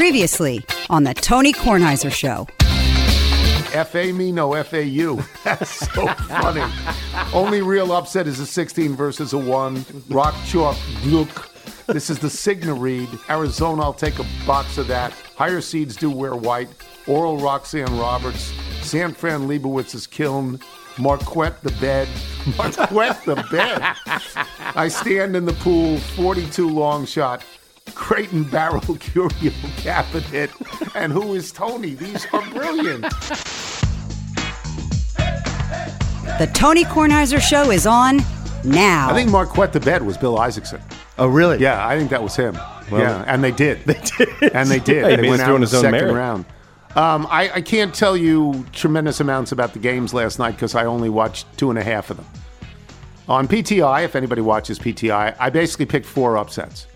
Previously on the Tony Kornheiser Show. FA me, no FAU. That's so funny. Only real upset is a 16 versus a 1. Rock chalk, look. This is the Cigna read. Arizona, I'll take a box of that. Higher seeds do wear white. Oral Roxanne Roberts. San Fran Leibowitz Kiln. Marquette the bed. Marquette the bed. I stand in the pool, 42 long shot. Creighton Barrel Curio Cabinet. And who is Tony? These are brilliant. The Tony Kornheiser Show is on now. I think Marquette the bed was Bill Isaacson. Oh, really? Yeah, I think that was him. Well, yeah, and they did. They did. And they did. Hey, they went out doing in the his own second merit. round. Um, I, I can't tell you tremendous amounts about the games last night because I only watched two and a half of them. On PTI, if anybody watches PTI, I basically picked four upsets.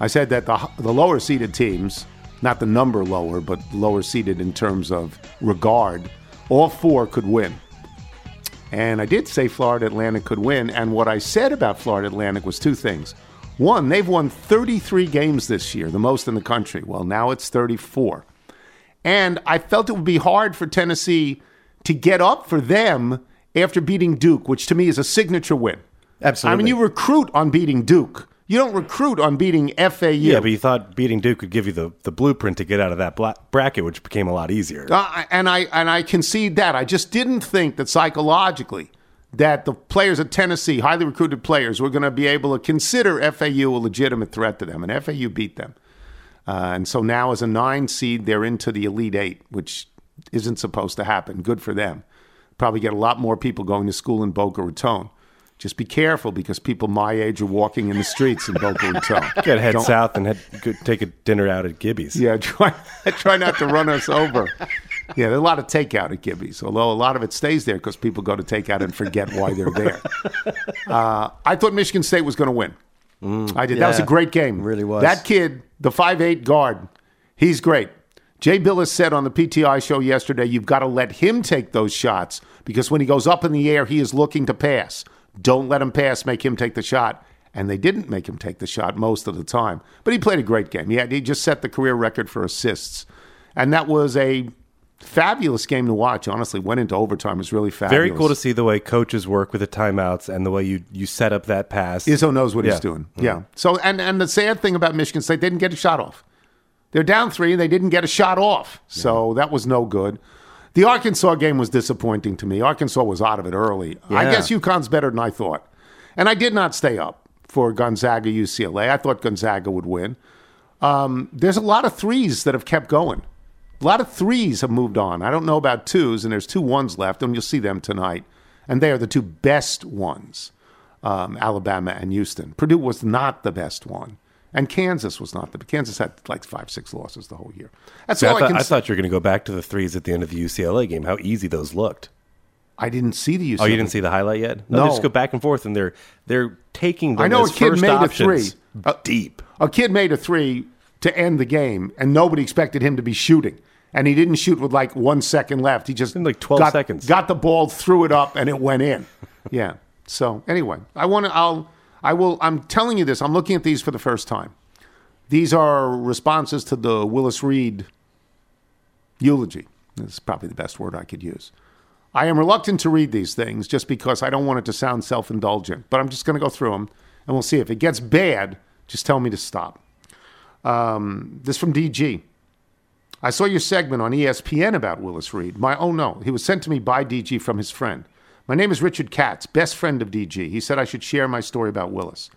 I said that the, the lower seeded teams, not the number lower, but lower seeded in terms of regard, all four could win. And I did say Florida Atlantic could win. And what I said about Florida Atlantic was two things. One, they've won 33 games this year, the most in the country. Well, now it's 34. And I felt it would be hard for Tennessee to get up for them after beating Duke, which to me is a signature win. Absolutely. I mean, you recruit on beating Duke. You don't recruit on beating FAU. Yeah, but you thought beating Duke would give you the, the blueprint to get out of that bracket, which became a lot easier. Uh, and I and I concede that. I just didn't think that psychologically that the players at Tennessee, highly recruited players, were going to be able to consider FAU a legitimate threat to them, and FAU beat them. Uh, and so now, as a nine seed, they're into the Elite Eight, which isn't supposed to happen. Good for them. Probably get a lot more people going to school in Boca Raton. Just be careful because people my age are walking in the streets in Boca Raton. Gotta head Don't- south and head, take a dinner out at Gibby's. Yeah, try try not to run us over. Yeah, there's a lot of takeout at Gibby's, although a lot of it stays there because people go to takeout and forget why they're there. Uh, I thought Michigan State was going to win. I did. that was a great game. really was. That kid, the five eight guard, he's great. Jay Bilas said on the PTI show yesterday, you've got to let him take those shots because when he goes up in the air, he is looking to pass. Don't let him pass, make him take the shot. And they didn't make him take the shot most of the time. But he played a great game. He, had, he just set the career record for assists. And that was a fabulous game to watch, honestly. Went into overtime. It was really fabulous. Very cool to see the way coaches work with the timeouts and the way you, you set up that pass. Izzo knows what Yeah. he's doing. Mm-hmm. Yeah. So and and the sad thing about Michigan State, they didn't get a shot off. They're down three, and they didn't get a shot off. So that was no good. The Arkansas game was disappointing to me. Arkansas was out of it early. I guess UConn's better than I thought, and I did not stay up for Gonzaga UCLA. I thought Gonzaga would win. Um, there's a lot of threes that have kept going. A lot of threes have moved on. I don't know about twos, and there's two ones left, and you'll see them tonight. And they are the two best ones um, Alabama and Houston. Purdue was not the best one. And Kansas was not the Kansas had like five, six losses the whole year. That's See, all I, thought, can I thought you were going to go back to the threes at the end of the UCLA game. How easy those looked. I didn't see the UCLA. Oh, you didn't see the highlight yet? No. they just go back and forth, and they're they're taking. I know a kid made a three. Uh, deep. A kid made a three to end the game, and nobody expected him to be shooting. And he didn't shoot with like one second left. He just In like 12 got, seconds. Got the ball, threw it up, and it went in. yeah. So anyway, I want to. I'll. I will. I'm telling you this. I'm looking at these for the first time. These are responses to the Willis Reed eulogy. This is probably the best word I could use. I am reluctant to read these things just because I don't want it to sound self indulgent, but I'm just going to go through them and we'll see. If it gets bad, just tell me to stop. Um, this from DG. I saw your segment on ESPN about Willis Reed. My oh no, he was sent to me by DG from his friend. My name is Richard Katz, best friend of DG. He said I should share my story about Willis.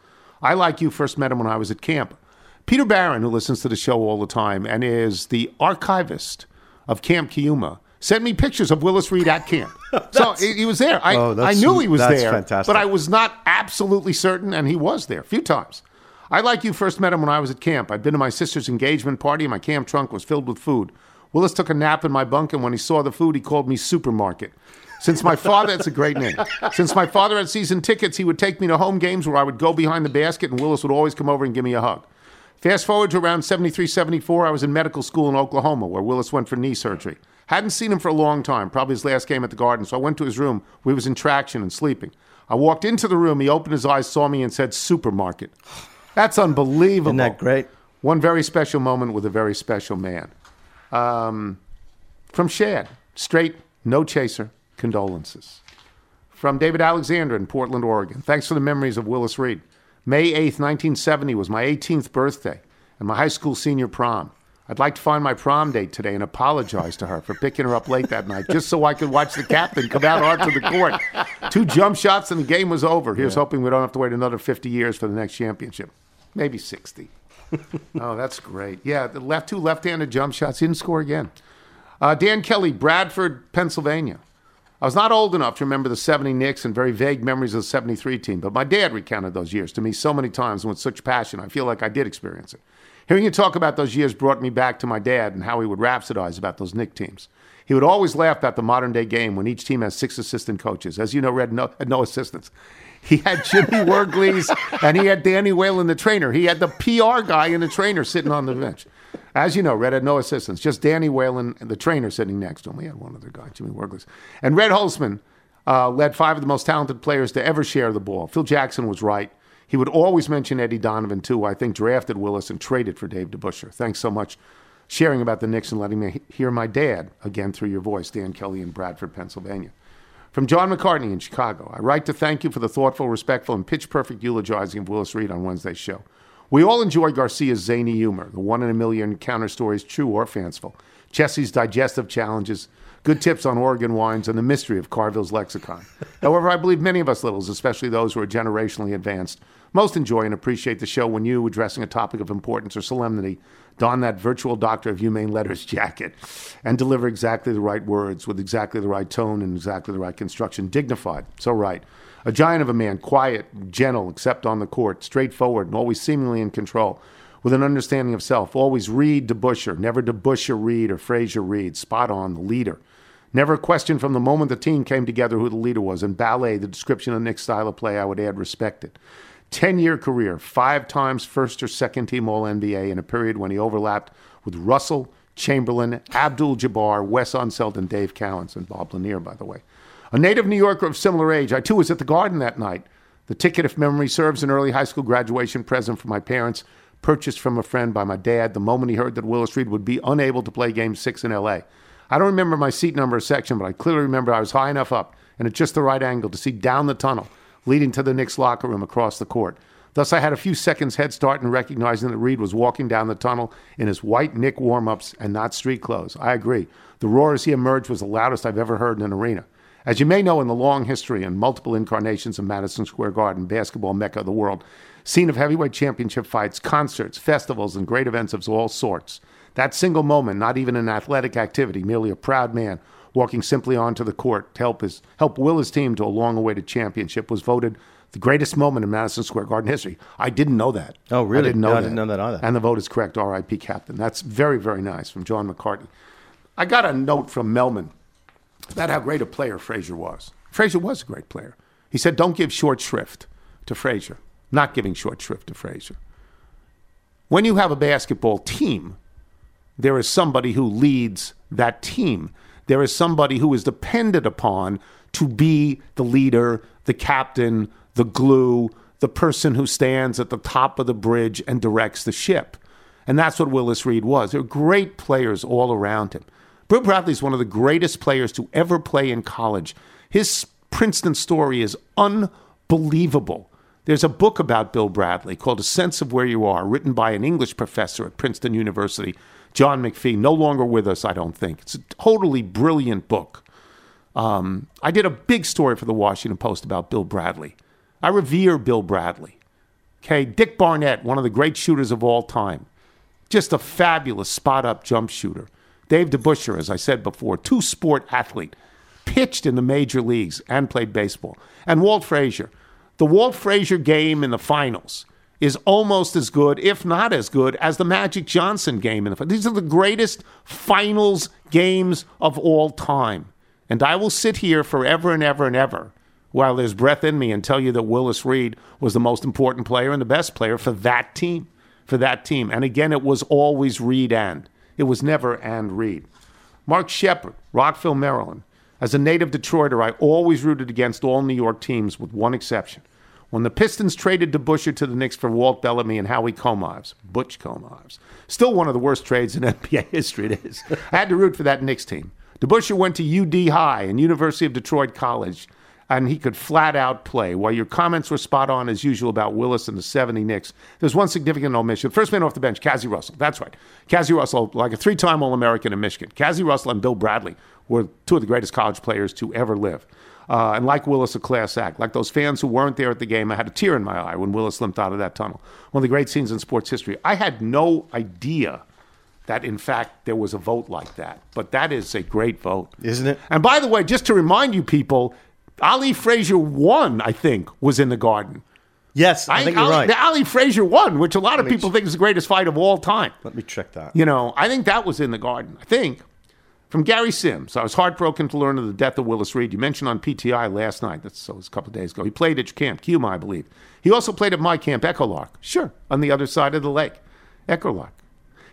I, like you, first met him when I was at camp. Peter Barron, who listens to the show all the time and is the archivist of Camp Kiuma, sent me pictures of Willis Reed at camp. so he, was there. I, Oh, I knew he was that's there, fantastic. but I was not absolutely certain, and he was there a few times. I, like you, first met him when I was at camp. I'd been to my sister's engagement party, and my camp trunk was filled with food. Willis took a nap in my bunk, and when he saw the food, he called me Supermarket. Since my father, that's a great name. Since my father had season tickets, he would take me to home games where I would go behind the basket, and Willis would always come over and give me a hug. Fast forward to around 73, 74, I was in medical school in Oklahoma where Willis went for knee surgery. Hadn't seen him for a long time, probably his last game at the Garden, so I went to his room where he was in traction and sleeping. I walked into the room, he opened his eyes, saw me, and said, Supermarket. That's unbelievable. Isn't that great? One very special moment with a very special man. Um, from Shad, straight, no chaser, condolences. From David Alexander in Portland, Oregon. Thanks for the memories of Willis Reed. May 8th, 1970 was my 18th birthday and my high school senior prom. I'd like to find my prom date today and apologize to her for picking her up late that night just so I could watch the captain come out onto the court. Two jump shots and the game was over. Here's yeah. hoping we don't have to wait another 50 years for the next championship. Maybe 60. oh, that's great. Yeah, the left two left-handed jump shots. He didn't score again. Uh, Dan Kelly, Bradford, Pennsylvania. I was not old enough to remember the 70 Knicks and very vague memories of the 73 team, but my dad recounted those years to me so many times and with such passion. I feel like I did experience it. Hearing you talk about those years brought me back to my dad and how he would rhapsodize about those Knick teams. He would always laugh at the modern day game when each team has six assistant coaches. As you know, Red no, had no assistants. He had Jimmy Wergeles and he had Danny Whelan, the trainer. He had the PR guy and the trainer sitting on the bench. As you know, Red had no assistants, just Danny Whelan the trainer sitting next. He had one other guy, Jimmy Wergeles. And Red Holzman uh, led five of the most talented players to ever share the ball. Phil Jackson was right. He would always mention Eddie Donovan, too. I think drafted Willis and traded for Dave DeBusschere. Thanks so much sharing about the Knicks and letting me hear my dad again through your voice, Dan Kelly in Bradford, Pennsylvania. From John McCartney in Chicago, I write to thank you for the thoughtful, respectful, and pitch perfect eulogizing of Willis Reed on Wednesday's show. We all enjoy Garcia's zany humor, the one in a million counter stories, true or fanciful, Jesse's digestive challenges, good tips on Oregon wines, and the mystery of Carville's lexicon. However, I believe many of us littles, especially those who are generationally advanced, most enjoy and appreciate the show when you, addressing a topic of importance or solemnity, don that virtual Doctor of Humane Letters jacket and deliver exactly the right words with exactly the right tone and exactly the right construction. Dignified, so right. A giant of a man, quiet, gentle, except on the court, straightforward, and always seemingly in control, with an understanding of self. Always Reed DeBusschere, never DeBusschere Reed or Frazier Reed, spot on, the leader. Never a question from the moment the team came together who the leader was. In ballet, the description of Knicks' style of play, I would add respected. 10 year career, five times first or second team All NBA in a period when he overlapped with Russell, Chamberlain, Abdul Jabbar, Wes Unseld, and Dave Cowens, and Bob Lanier, by the way. A native New Yorker of similar age, I too was at the Garden that night. The ticket, if memory serves, an early high school graduation present for my parents, purchased from a friend by my dad the moment he heard that Willis Reed would be unable to play Game 6 in LA. I don't remember my seat number or section, but I clearly remember I was high enough up and at just the right angle to see down the tunnel leading to the Knicks locker room across the court. Thus, I had a few seconds head start in recognizing that Reed was walking down the tunnel in his white Knick warm ups and not street clothes. I agree. The roar as he emerged was the loudest I've ever heard in an arena. As you may know, in the long history and multiple incarnations of Madison Square Garden, basketball mecca of the world, scene of heavyweight championship fights, concerts, festivals, and great events of all sorts, that single moment, not even an athletic activity, merely a proud man walking simply onto the court to help, his, help will his team to a long awaited championship, was voted the greatest moment in Madison Square Garden history. I didn't know that. Oh, really? I didn't know, no, that. I didn't know that either. And the vote is correct, RIP Captain. That's very, very nice from John McCartney. I got a note from Melman about how great a player Frazier was. Frazier was a great player. He said, don't give short shrift to Frazier. Not giving short shrift to Frazier. When you have a basketball team, there is somebody who leads that team. There is somebody who is depended upon to be the leader, the captain, the glue, the person who stands at the top of the bridge and directs the ship. And that's what Willis Reed was. There were great players all around him. Bill Bradley is one of the greatest players to ever play in college. His Princeton story is unbelievable. There's a book about Bill Bradley called A Sense of Where You Are, written by an English professor at Princeton University, John McPhee, no longer with us, I don't think. It's a totally brilliant book. Um, I did a big story for the Washington Post about Bill Bradley. I revere Bill Bradley. Okay, Dick Barnett, one of the great shooters of all time, just a fabulous spot up jump shooter. Dave DeBusschere, as I said before, two sport athlete, pitched in the major leagues and played baseball. And Walt Frazier. The Walt Frazier game in the finals is almost as good, if not as good, as the Magic Johnson game in the finals. These are the greatest finals games of all time. And I will sit here forever and ever and ever while there's breath in me and tell you that Willis Reed was the most important player and the best player for that team. For that team. And again, it was always Reed and. It was never and Reed. Mark Shepard, Rockville, Maryland. As a native Detroiter, I always rooted against all New York teams with one exception. when the Pistons traded DeBusschere to the Knicks for Walt Bellamy and Howie Komives, Butch Komives. Still one of the worst trades in NBA history. It is. I had to root for that Knicks team. DeBusschere went to UD High and University of Detroit College, and he could flat out play. While your comments were spot on as usual about Willis and the 70 Knicks, there's one significant omission. First man off the bench, Cazzie Russell. That's right. Cazzie Russell, like a three time All American in Michigan. Cazzie Russell and Bill Bradley were two of the greatest college players to ever live. Uh, and like Willis, a class act. Like those fans who weren't there at the game, I had a tear in my eye when Willis limped out of that tunnel. One of the great scenes in sports history. I had no idea that, in fact, there was a vote like that. But that is a great vote. Isn't it? And by the way, just to remind you people, Ali Frazier won, I think, was in the garden. Yes, I, think you're Ali, right. The Ali Frazier won, which a lot of people ch- think is the greatest fight of all time. Let me check that. You know, I think that was in the garden. I think. From Gary Sims, I was heartbroken to learn of the death of Willis Reed. You mentioned on PTI last night. That's so it was a couple of days ago. He played at your camp, Cuma, I believe. He also played at my camp, Echolark. Sure, on the other side of the lake, Echolark.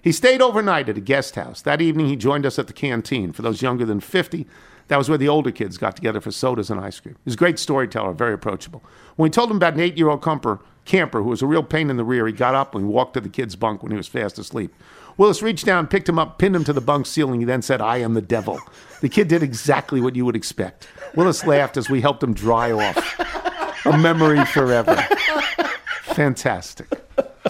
He stayed overnight at a guest house. That evening, he joined us at the canteen. For those younger than 50, that was where the older kids got together for sodas and ice cream. He was a great storyteller, very approachable. When we told him about an eight year old camper, camper who was a real pain in the rear, he got up and walked to the kid's bunk when he was fast asleep. Willis reached down, picked him up, pinned him to the bunk ceiling. He then said, I am the devil. The kid did exactly what you would expect. Willis laughed as we helped him dry off. A memory forever. Fantastic.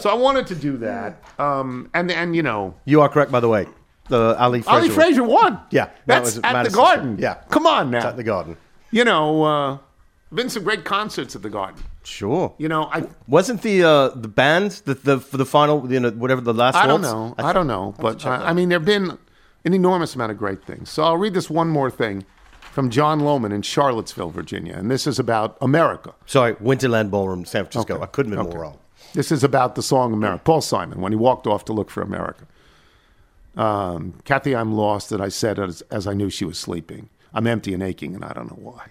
So I wanted to do that. Um, and, and, you know, You are correct, by the way. The Ali Frazier. Ali Frazier won. Yeah, that That's was at Madison the Garden. Square. Yeah. Come on now. It's at the Garden. You know, uh, been some great concerts at the Garden. Sure. You know, I Wasn't the uh, the band the, the for the final you know whatever the last one. I don't waltz? know. I I, don't know. But uh. I mean, there have been an enormous amount of great things. So I'll read this one more thing from John Lohman in Charlottesville, Virginia. And this is about America. Sorry, Winterland Ballroom, San Francisco. Okay. I couldn't have been Okay. more wrong. This is about the song America. Paul Simon, when he walked off to look for America. Um, Kathy, I'm lost, and I said as, as I knew she was sleeping. I'm empty and aching, and I don't know why.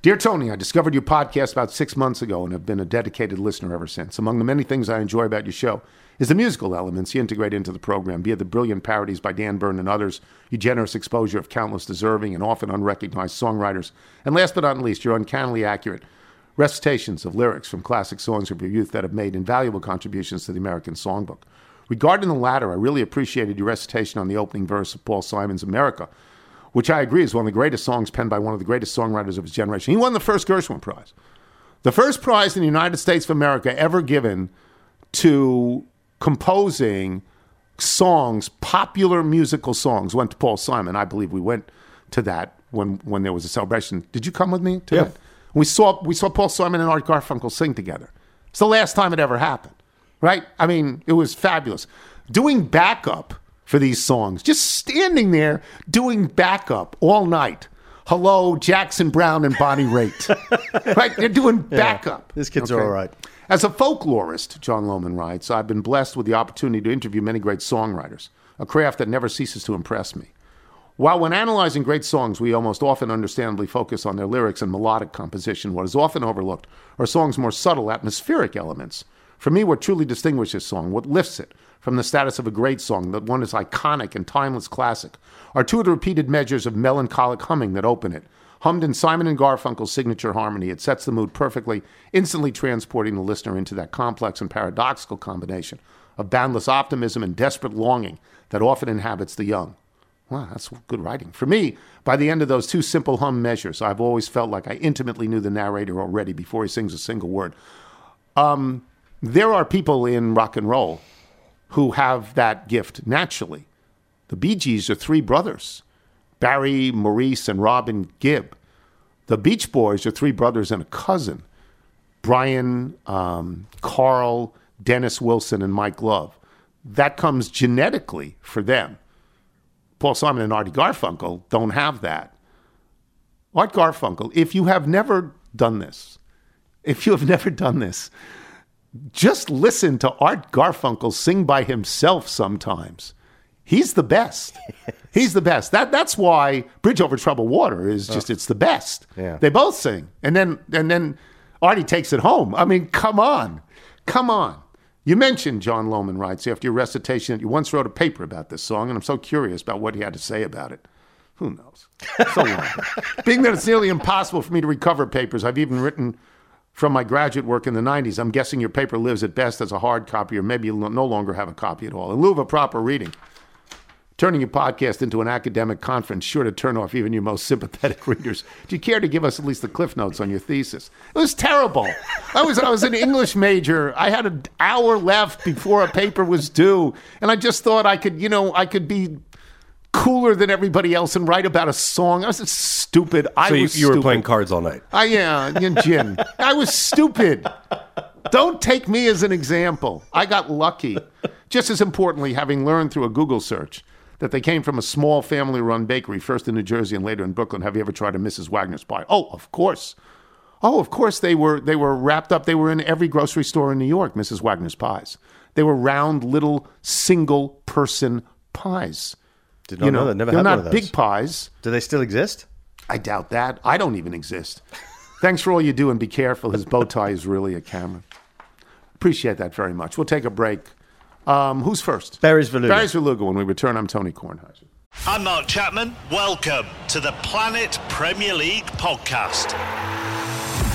Dear Tony, I discovered your podcast about six months ago and have been a dedicated listener ever since. Among the many things I enjoy about your show is the musical elements you integrate into the program, be it the brilliant parodies by Dan Byrne and others, your generous exposure of countless deserving and often unrecognized songwriters, and last but not least, your uncannily accurate recitations of lyrics from classic songs of your youth that have made invaluable contributions to the American songbook. Regarding the latter, I really appreciated your recitation on the opening verse of Paul Simon's America, which I agree is one of the greatest songs penned by one of the greatest songwriters of his generation. He won the first Gershwin Prize. The first prize in the United States of America ever given to composing songs, popular musical songs, went to Paul Simon. I believe we went to that when, when there was a celebration. Did you come with me to Yeah. that? We saw, we saw Paul Simon and Art Garfunkel sing together. It's the last time it ever happened, right? I mean, it was fabulous. Doing backup for these songs, just standing there doing backup all night. Hello, Jackson Browne and Bonnie Raitt. right? They're doing backup. These kids are all right. As a folklorist, John Lohman writes, I've been blessed with the opportunity to interview many great songwriters, a craft that never ceases to impress me. While when analyzing great songs, we almost often understandably focus on their lyrics and melodic composition, what is often overlooked are songs' more subtle atmospheric elements. For me, what truly distinguishes this song, what lifts it from the status of a great song, that one is iconic and timeless classic, are two of the repeated measures of melancholic humming that open it. Hummed in Simon and Garfunkel's signature harmony, it sets the mood perfectly, instantly transporting the listener into that complex and paradoxical combination of boundless optimism and desperate longing that often inhabits the young. Wow, that's good writing. For me, by the end of those two simple hum measures, I've always felt like I intimately knew the narrator already before he sings a single word. Um, there are people in rock and roll who have that gift naturally. The Bee Gees are three brothers Barry, Maurice, and Robin Gibb. The Beach Boys are three brothers and a cousin Brian, um, Carl, Dennis Wilson, and Mike Love. That comes genetically for them. Paul Simon and Artie Garfunkel don't have that. Art Garfunkel, if you have never done this, if you have never done this, just listen to Art Garfunkel sing by himself sometimes. He's the best. He's the best. That that's why Bridge Over Troubled Water is oh. just it's the best. Yeah. They both sing. And then and then Artie takes it home. I mean, come on. Come on. You mentioned John Lohman writes after your recitation that you once wrote a paper about this song, and I'm so curious about what he had to say about it. Who knows? So long. Being that it's nearly impossible for me to recover papers, I've even written from my graduate work in the 90s. I'm guessing your paper lives at best as a hard copy, or maybe you'll no longer have a copy at all. In lieu of a proper reading, turning your podcast into an academic conference sure to turn off even your most sympathetic readers. Do you care to give us at least the cliff notes on your thesis? It was terrible. I was I was an English major. I had an hour left before a paper was due, and I just thought I could, you know, I could be cooler than everybody else and write about a song. I was stupid. I So you, was you were playing cards all night. I yeah, and gin. I was stupid. Don't take me as an example. I got lucky. Just as importantly, having learned through a Google search that they came from a small family-run bakery, first in New Jersey and later in Brooklyn. Have you ever tried a Mrs. Wagner's pie? Oh, of course. Oh, of course they were. They were wrapped up. They were in every grocery store in New York. Mrs. Wagner's pies. They were round, little, single-person pies. Did not you know know, that. Never they're had not one of those. big pies. Do they still exist? I doubt that. I don't even exist. Thanks for all you do and be careful. His bow tie is really a camera. Appreciate that very much. We'll take a break. Um, who's first? Barry Svrluga. Barry Svrluga. When we return, I'm Tony Kornheiser. I'm Mark Chapman. Welcome to the Planet Premier League podcast.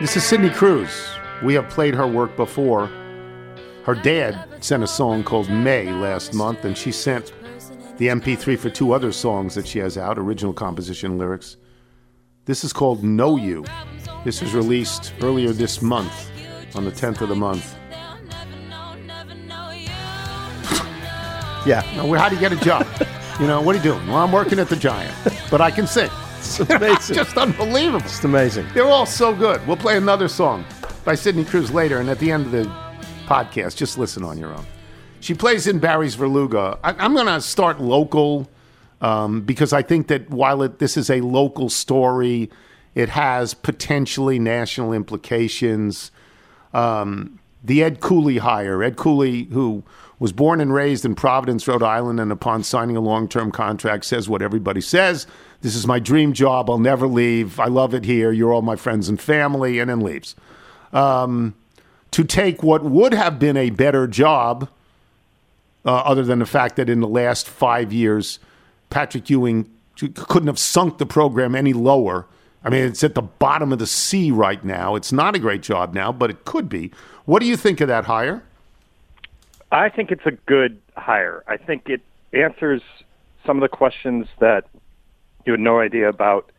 This is Sydney Cruze. We have played her work before. Her dad sent a song called May last month, and she sent the MP3 for two other songs that she has out, original composition lyrics. This is called Know You. This was released earlier this month, on the 10th of the month. Yeah. Now, how do you get a job? you know, what are you doing? Well, I'm working at the Giant, but I can sing. It's amazing. Just unbelievable. It's amazing. They're all so good. We'll play another song by Sydney Cruze later, and at the end of the podcast, just listen on your own. She plays in Barry Svrluga. I, I'm going to start local um, because I think that while it, this is a local story, it has potentially national implications. Um, the Ed Cooley hire, Ed Cooley, who was born and raised in Providence, Rhode Island, and upon signing a long term contract, says what everybody says. This is my dream job. I'll never leave. I love it here. You're all my friends and family, and then leaves. Um, to take what would have been a better job, uh, other than the fact that in the last five years, Patrick Ewing couldn't have sunk the program any lower. I mean, it's at the bottom of the sea right now. It's not a great job now, but it could be. What do you think of that hire? I think it's a good hire. I think it answers some of the questions that you had no idea about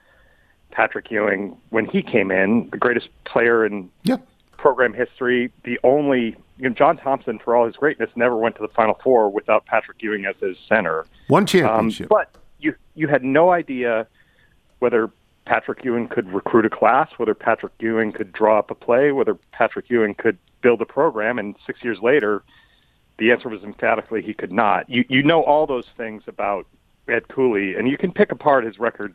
Patrick Ewing when he came in, the greatest player in Yeah. program history, the only you know, John Thompson, for all his greatness, never went to the Final Four without Patrick Ewing as his center. One Um, championship. but you you had no idea whether Patrick Ewing could recruit a class, whether Patrick Ewing could draw up a play, whether Patrick Ewing could build a program. And six years later, the answer was emphatically he could not. You you know all those things about Ed Cooley, and you can pick apart his record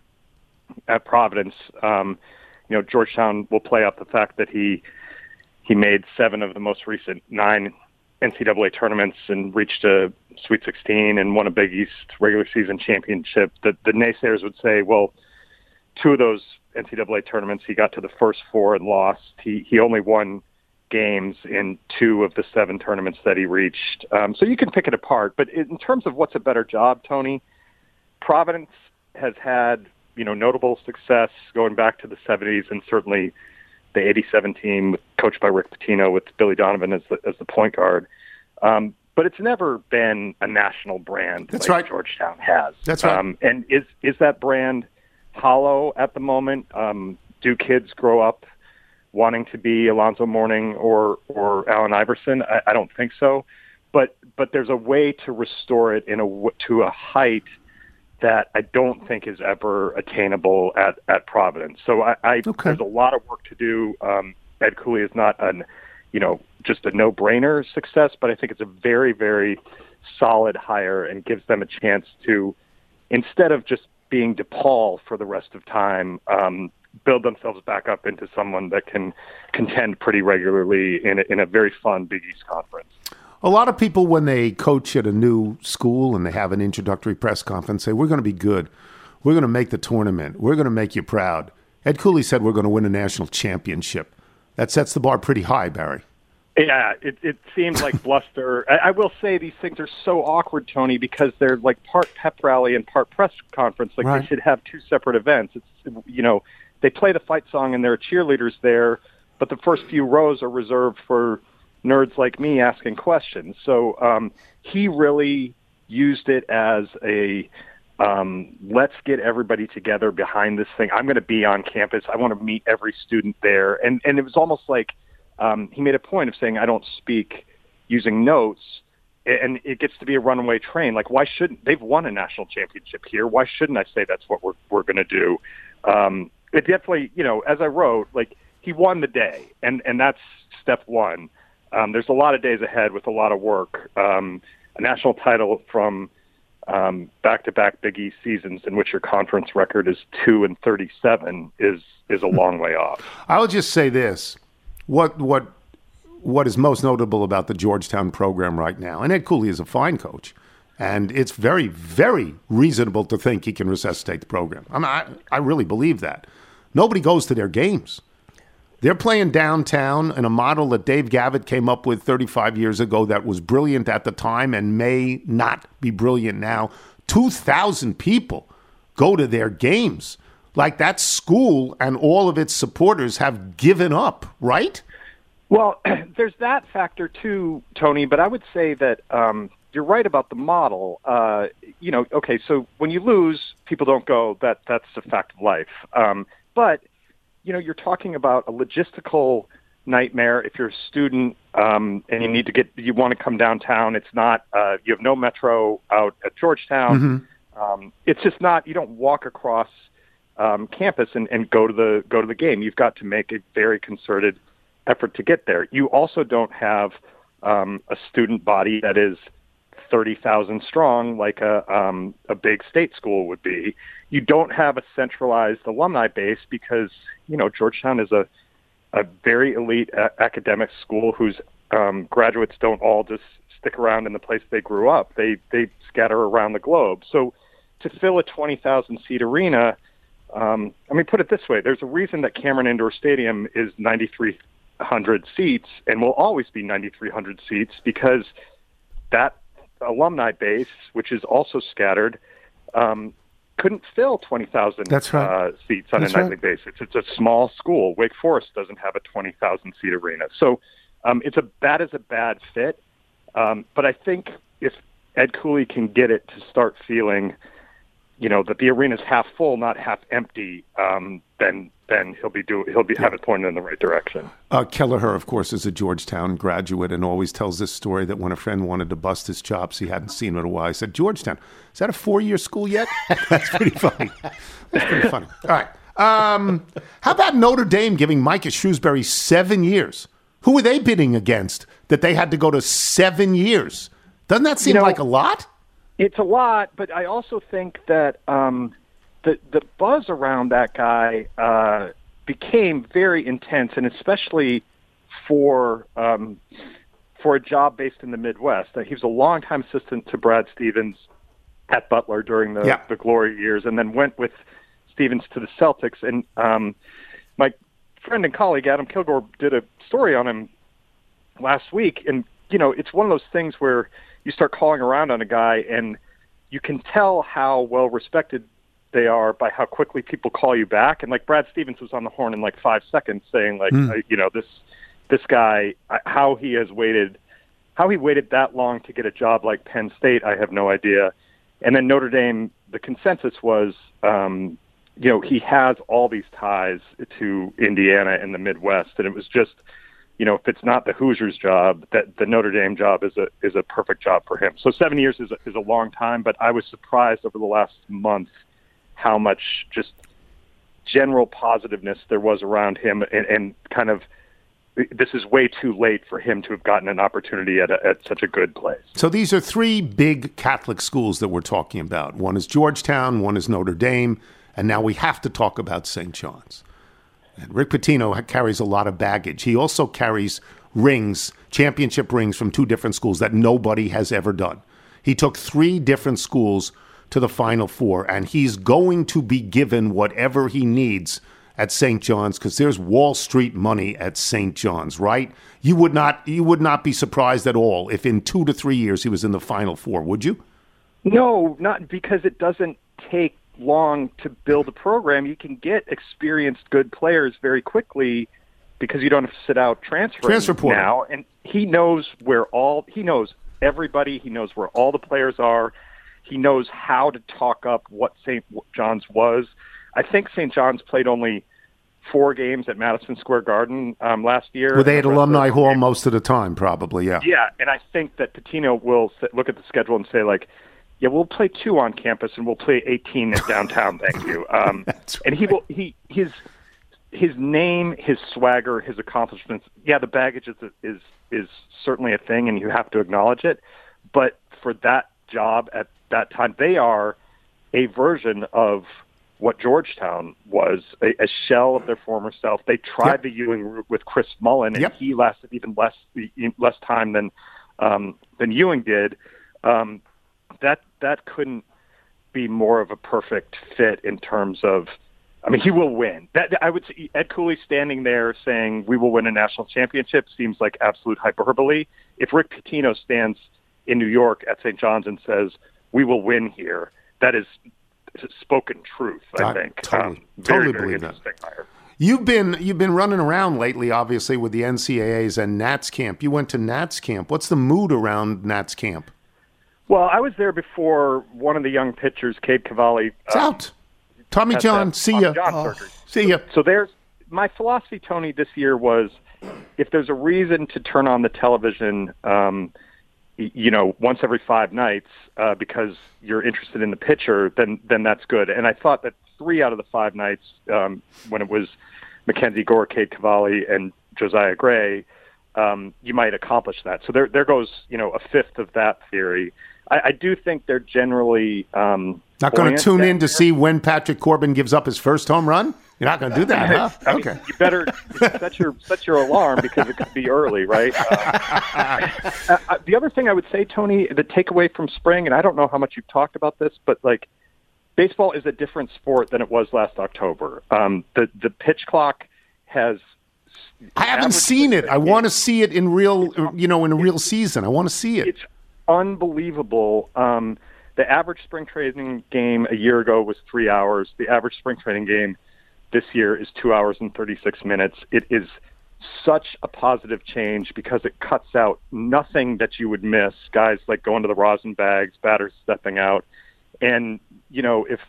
at Providence. Um, you know, Georgetown will play up the fact that he he made seven of the most recent nine NCAA tournaments and reached a Sweet 16 and won a Big East regular season championship. The, the naysayers would say, well, two of those NCAA tournaments he got to the first four and lost. He he only won games in two of the seven tournaments that he reached. Um, so you can pick it apart. But in terms of what's a better job, Tony, Providence has had you know notable success going back to the 70s and certainly the 87 team coached by Rick Pitino with Billy Donovan as the, as the point guard. Um, but it's never been a national brand That's like right. Georgetown has. That's right. Um, and is is that brand hollow at the moment? Um, do kids grow up wanting to be Alonzo Mourning or or Allen Iverson? I, I don't think so. But but there's a way to restore it in a to a height that I don't think is ever attainable at, at Providence. So I, I Okay. there's a lot of work to do. Um, Ed Cooley is not an, you know, just a no-brainer success, but I think it's a very, very solid hire and gives them a chance to, instead of just being DePaul for the rest of time, um, build themselves back up into someone that can contend pretty regularly in a, in a very fun Big East conference. A lot of people, when they coach at a new school and they have an introductory press conference, say, We're going to be good. We're going to make the tournament. We're going to make you proud. Ed Cooley said, We're going to win a national championship. That sets the bar pretty high, Barry. Yeah, it, it seems like bluster. I, I will say these things are so awkward, Tony, because they're like part pep rally and part press conference. Like Right. they should have two separate events. It's you know they play the fight song and there are cheerleaders there, but the first few rows are reserved for nerds like me asking questions. So um, he really used it as a um, let's get everybody together behind this thing. I'm going to be on campus. I want to meet every student there, and and it was almost like um, he made a point of saying I don't speak using notes, and it gets to be a runaway train. Like why shouldn't they've won a national championship here? Why shouldn't I say that's what we're we're going to do? Um, it definitely, you know, as I wrote, like he won the day, and and that's step one. Um, there's a lot of days ahead with a lot of work. Um, a national title from um, back-to-back Big East seasons in which your conference record is two and thirty-seven is is a long way off. I will just say this: what what what is most notable about the Georgetown program right now, and Ed Cooley is a fine coach, and it's very very reasonable to think he can resuscitate the program. I mean, I, I really believe that. Nobody goes to their games. They're playing downtown in a model that Dave Gavitt came up with 35 years ago that was brilliant at the time and may not be brilliant now. 2,000 people go to their games. Like that school and all of its supporters have given up, right? Well, there's that factor too, Tony. But I would say that um, you're right about the model. Uh, you know, okay, so when you lose, people don't go. That that's a fact of life. Um, but you know, you're talking about a logistical nightmare. If you're a student um, and you need to get, you want to come downtown. It's not. Uh, you have no metro out at Georgetown. Um, it's just not. You don't walk across um, campus and, and go to the go to the game. You've got to make a very concerted effort to get there. You also don't have um, a student body that is thirty thousand strong, like a um, a big state school would be. You don't have a centralized alumni base because you know Georgetown is a a very elite a- academic school whose um, graduates don't all just stick around in the place they grew up. They they scatter around the globe. So to fill a twenty thousand seat arena, um, I mean, put it this way: there's a reason that Cameron Indoor Stadium is ninety three hundred seats and will always be ninety three hundred seats because that alumni base, which is also scattered. Um, couldn't fill 20,000 right. uh, seats on That's a nightly right. basis. It's a small school. Wake Forest doesn't have a 20,000 seat arena. So um, it's a that is a bad fit. Um, but I think if Ed Cooley can get it to start feeling, you know, that the arena's half full, not half empty, um, then then he'll be do he'll be have it pointed in the right direction. Uh, Kelleher, of course, is a Georgetown graduate and always tells this story that when a friend wanted to bust his chops, he hadn't seen it in a while. He said, Georgetown, is that a four year school yet? That's pretty funny. That's pretty funny. All right. Um, how about Notre Dame giving Micah Shrewsberry seven years? Who were they bidding against that they had to go to seven years? Doesn't that seem know- like a lot? It's a lot, but I also think that um, the the buzz around that guy uh, became very intense, and especially for um, for a job based in the Midwest. Uh, he was a longtime assistant to Brad Stevens at Butler during the, Yeah. the glory years, and then went with Stevens to the Celtics. And um, my friend and colleague Adam Kilgore did a story on him last week, and you know, it's one of those things where you start calling around on a guy, and you can tell how well respected they are by how quickly people call you back. And like Brad Stevens was on the horn in like five seconds, saying like, uh, you know, this this guy, how he has waited, how he waited that long to get a job like Penn State, I have no idea. And then Notre Dame, the consensus was, um, you know, he has all these ties to Indiana and the Midwest, and it was just, you know, if it's not the Hoosiers' job, that the Notre Dame job is a is a perfect job for him. So seven years is a, is a long time, but I was surprised over the last month how much just general positiveness there was around him, and, and kind of this is way too late for him to have gotten an opportunity at a, at such a good place. So these are three big Catholic schools that we're talking about. One is Georgetown, one is Notre Dame, and now we have to talk about St. John's. Rick Pitino carries a lot of baggage. He also carries rings, championship rings from two different schools that nobody has ever done. He took three different schools to the Final Four, and he's going to be given whatever he needs at St. John's because there's Wall Street money at St. John's, right? You would not you would not be surprised at all if in two to three years he was in the Final Four, would you? No, not because it doesn't take long to build a program. You can get experienced, good players very quickly because you don't have to sit out transferring Transfer portal. now. And he knows where all he knows everybody. He knows where all the players are. He knows how to talk up what St. John's was. I think St. John's played only four games at Madison Square Garden um, last year. Were they the Alumni Hall most of the time? Probably, yeah. yeah, and I think that Pitino will look at the schedule and say like, "Yeah, we'll play two on campus and we'll play 18 at downtown." thank you. Um, That's And he will he his his name, his swagger, his accomplishments. Yeah, the baggage is is is certainly a thing, and you have to acknowledge it. But for that job at that time, they are a version of what Georgetown was, a, a shell of their former self. They tried Yep. the Ewing route with Chris Mullin, and Yep. he lasted even less less time than um, than Ewing did. Um, that that couldn't be more of a perfect fit in terms of. I mean, he will win. That I would say Ed Cooley standing there saying we will win a national championship seems like absolute hyperbole. If Rick Pitino stands in New York at St. John's and says we will win here, that is spoken truth. I I think totally- Um, very, totally very believe that. hire. You've been you've been running around lately, obviously, with the NCAAs and Nats camp. You went to Nats camp. What's the mood around Nats camp? Well, I was there before one of the young pitchers, Cade Cavalli. It's uh, out. Tommy John, see Tommy ya. John surgery. See ya. So there's my philosophy, Tony, this year was if there's a reason to turn on the television, um, you know, once every five nights uh, because you're interested in the pitcher, then then that's good. And I thought that three out of the five nights um, when it was Mackenzie Gore, Cade Cavalli, and Josiah Gray, um, you might accomplish that. So there there goes you know a fifth of that theory. I, I do think they're generally um, Not going to tune in to see when Patrick Corbin gives up his first home run. You're not going to do that, huh? I mean, Okay. you better set your set your alarm because it could be early, right? Uh, uh, the other thing I would say, Tony, the takeaway from spring, and I don't know how much you've talked about this, but like baseball is a different sport than it was last October. Um, the the pitch clock has. I haven't seen it. I want to see it in real, you know, in a real season. I want to see it. Unbelievable. Um, the average spring training game a year ago was three hours. The average spring training game this year is two hours and 36 minutes. It is such a positive change because it cuts out nothing that you would miss. Guys like going to the rosin bags, batters stepping out, and you know if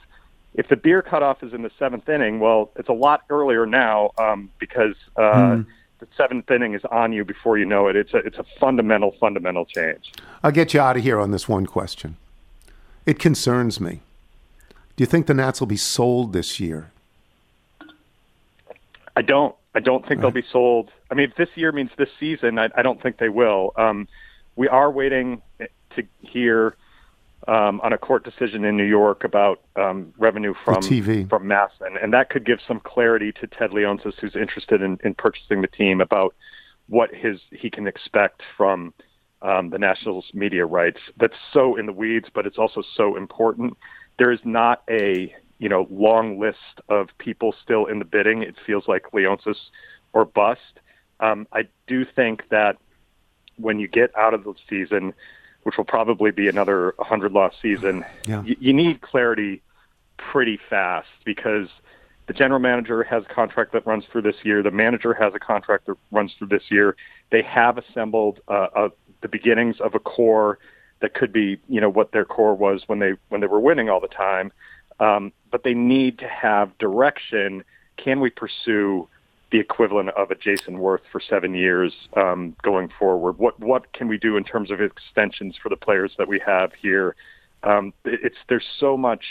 if the beer cutoff is in the seventh inning, well, it's a lot earlier now um, because uh, the seventh inning is on you before you know it. It's a it's a fundamental fundamental change. I'll get you out of here on this one question. It concerns me. Do you think the Nats will be sold this year? I don't. I don't think they'll be sold. I mean, if this year means this season, I, I don't think they will. Um, we are waiting to hear um, on a court decision in New York about um, revenue from TV. from MASN, and that could give some clarity to Ted Leonsis, who's interested in, in purchasing the team, about what his he can expect from um, the Nationals media rights. That's so in the weeds, but it's also so important. There is not a you know long list of people still in the bidding. It feels like Leonsis or bust. Um, I do think that when you get out of the season, which will probably be another 100 loss season, Yeah. you, you need clarity pretty fast because the general manager has a contract that runs through this year. The manager has a contract that runs through this year. They have assembled uh, uh, the beginnings of a core that could be, you know, what their core was when they when they were winning all the time. Um, but they need to have direction. Can we pursue the equivalent of a Jayson Werth for seven years um, going forward? What what can we do in terms of extensions for the players that we have here? Um, it- it's there's so much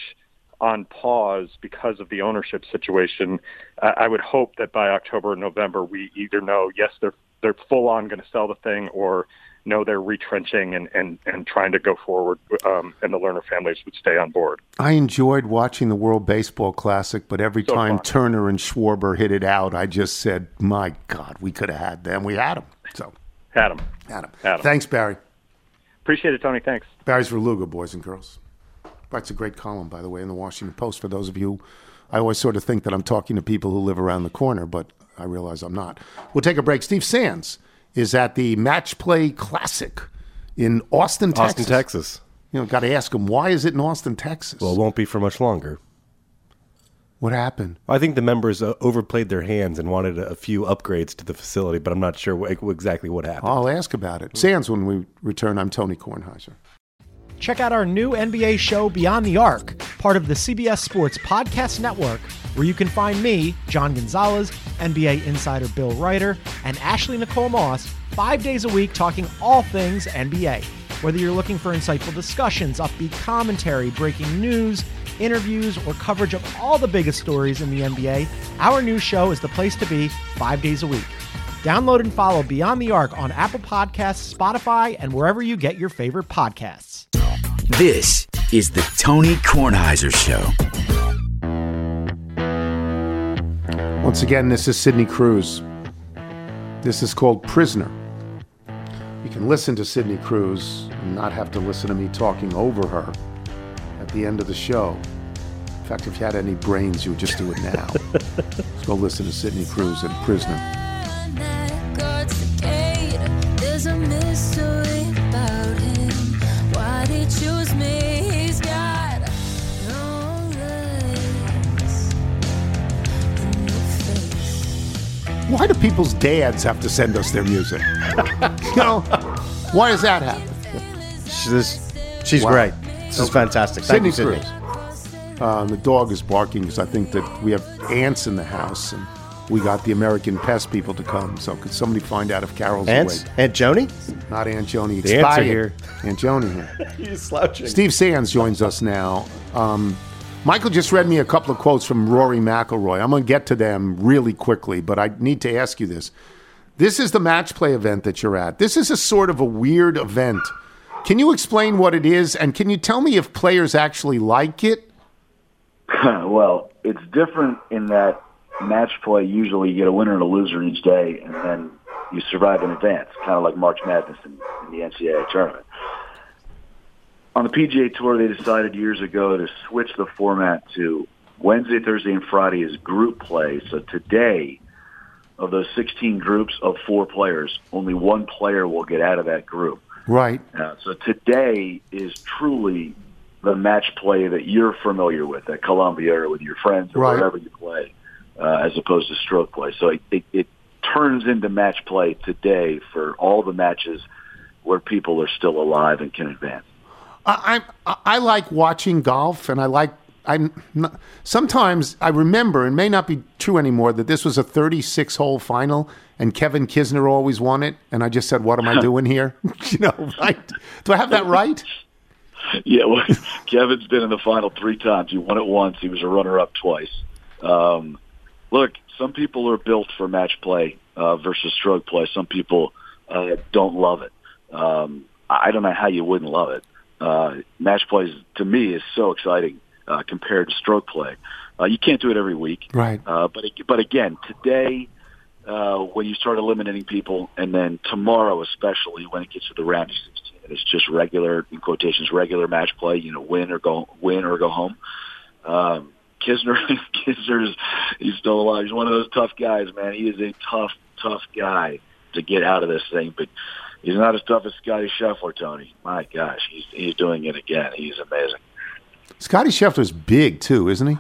on pause because of the ownership situation. I I would hope that by October or November we either know yes they're they're full on going to sell the thing or no, they're retrenching and, and, and trying to go forward, um, and the Lerner families would stay on board. I enjoyed watching the World Baseball Classic, but every So time fun. Turner and Schwarber hit it out, I just said, "My God, we could have had them. We had them." So, Had them. had them. Had them. Thanks, Barry. Appreciate it, Tony. Thanks. Barry Svrluga, boys and girls. Writes a great column, by the way, in the Washington Post. For those of you, I always sort of think that I'm talking to people who live around the corner, but I realize I'm not. We'll take a break. Steve Sands is at the Match Play Classic in Austin, Texas. Austin, Texas. You know, got to ask him why is it in Austin, Texas? Well, it won't be for much longer. what happened? I think the members uh, overplayed their hands and wanted a, a few upgrades to the facility, but I'm not sure wh- exactly what happened. I'll ask about it. Sands, when we return, I'm Tony Kornheiser. Check out our new NBA show, Beyond the Arc, part of the CBS Sports Podcast Network, where you can find me, John Gonzalez, NBA insider Bill Reiter, and Ashley Nicole Moss five days a week talking all things NBA. Whether you're looking for insightful discussions, upbeat commentary, breaking news, interviews, or coverage of all the biggest stories in the NBA, our new show is the place to be five days a week. Download and follow Beyond the Arc on Apple Podcasts, Spotify, and wherever you get your favorite podcasts. This is the Tony Kornheiser Show. Once again, this is Sydney Cruze. This is called Prisoner. You can listen to Sydney Cruze and not have to listen to me talking over her at the end of the show. In fact, if you had any brains, you would just do it now. Let's go listen to Sydney Cruze and Prisoner. Why do people's dads have to send us their music? you know, why does that happen? She's, she's Wow. great. This is fantastic. Thank you, Sydney. Cruze. Um, the dog is barking because I think that we have ants in the house and we got the American Pest people to come. So could somebody find out if Carol's Ants? awake? Aunt Joni? Not Aunt Joni. The ants are here. Aunt Joni here. He's slouching. Steve Sands joins us now. Um, Michael just read me a couple of quotes from Rory McIlroy. I'm going to get to them really quickly, but I need to ask you this. This is the match play event that you're at. This is a sort of a weird event. Can you explain what it is, and can you tell me if players actually like it? well, it's different in that match play. Usually, you get a winner and a loser each day, and then you survive in advance, kind of like March Madness in, in the NCAA tournament. On the PGA Tour, they decided years ago to switch the format to Wednesday, Thursday, and Friday is group play. So today, of those 16 groups of four players, only one player will get out of that group. Right. Uh, so today is truly the match play that you're familiar with at Columbia or with your friends or Right. wherever you play, uh, as opposed to stroke play. So it, it, it turns into match play today for all the matches where people are still alive and can advance. I, I I like watching golf, and I like I'm not, sometimes I remember, and may not be true anymore, that this was a 36 hole final, and Kevin Kisner always won it, and I just said, "What am I doing here?" you know, right? Do I have that right? Yeah, well, Kevin's been in the final three times. He won it once. He was a runner-up twice. Um, look, some people are built for match play uh, versus stroke play. Some people uh, don't love it. Um, I don't know how you wouldn't love it. Uh, match plays to me is so exciting uh, compared to stroke play. Uh, you can't do it every week, Right. uh, but but again, today uh, when you start eliminating people, and then tomorrow, especially when it gets to the round of 16, it's just regular in quotations, regular match play. You know, win or go win or go home. Um, Kisner, Kisner's he's still alive. He's one of those tough guys, man. He is a tough, tough guy to get out of this thing, but. He's not as tough as Scotty Scheffler, Tony. My gosh, he's he's doing it again. He's amazing. Scotty Scheffler's big too, isn't he?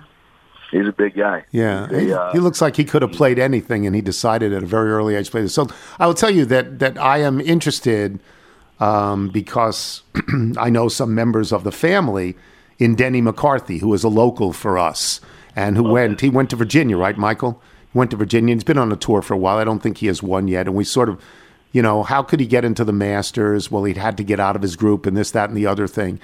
He's a big guy. Yeah, he, uh, he looks like he could have played anything, and he decided at a very early age to play this. So I will tell you that that I am interested um, because I know some members of the family in Denny McCarthy, who is a local for us, and who went. He went to Virginia, right, Michael? He went to Virginia. He's been on a tour for a while. I don't think he has won yet, and we sort of. You know, how could he get into the Masters? Well, he'd had to get out of his group and this, that, and the other thing.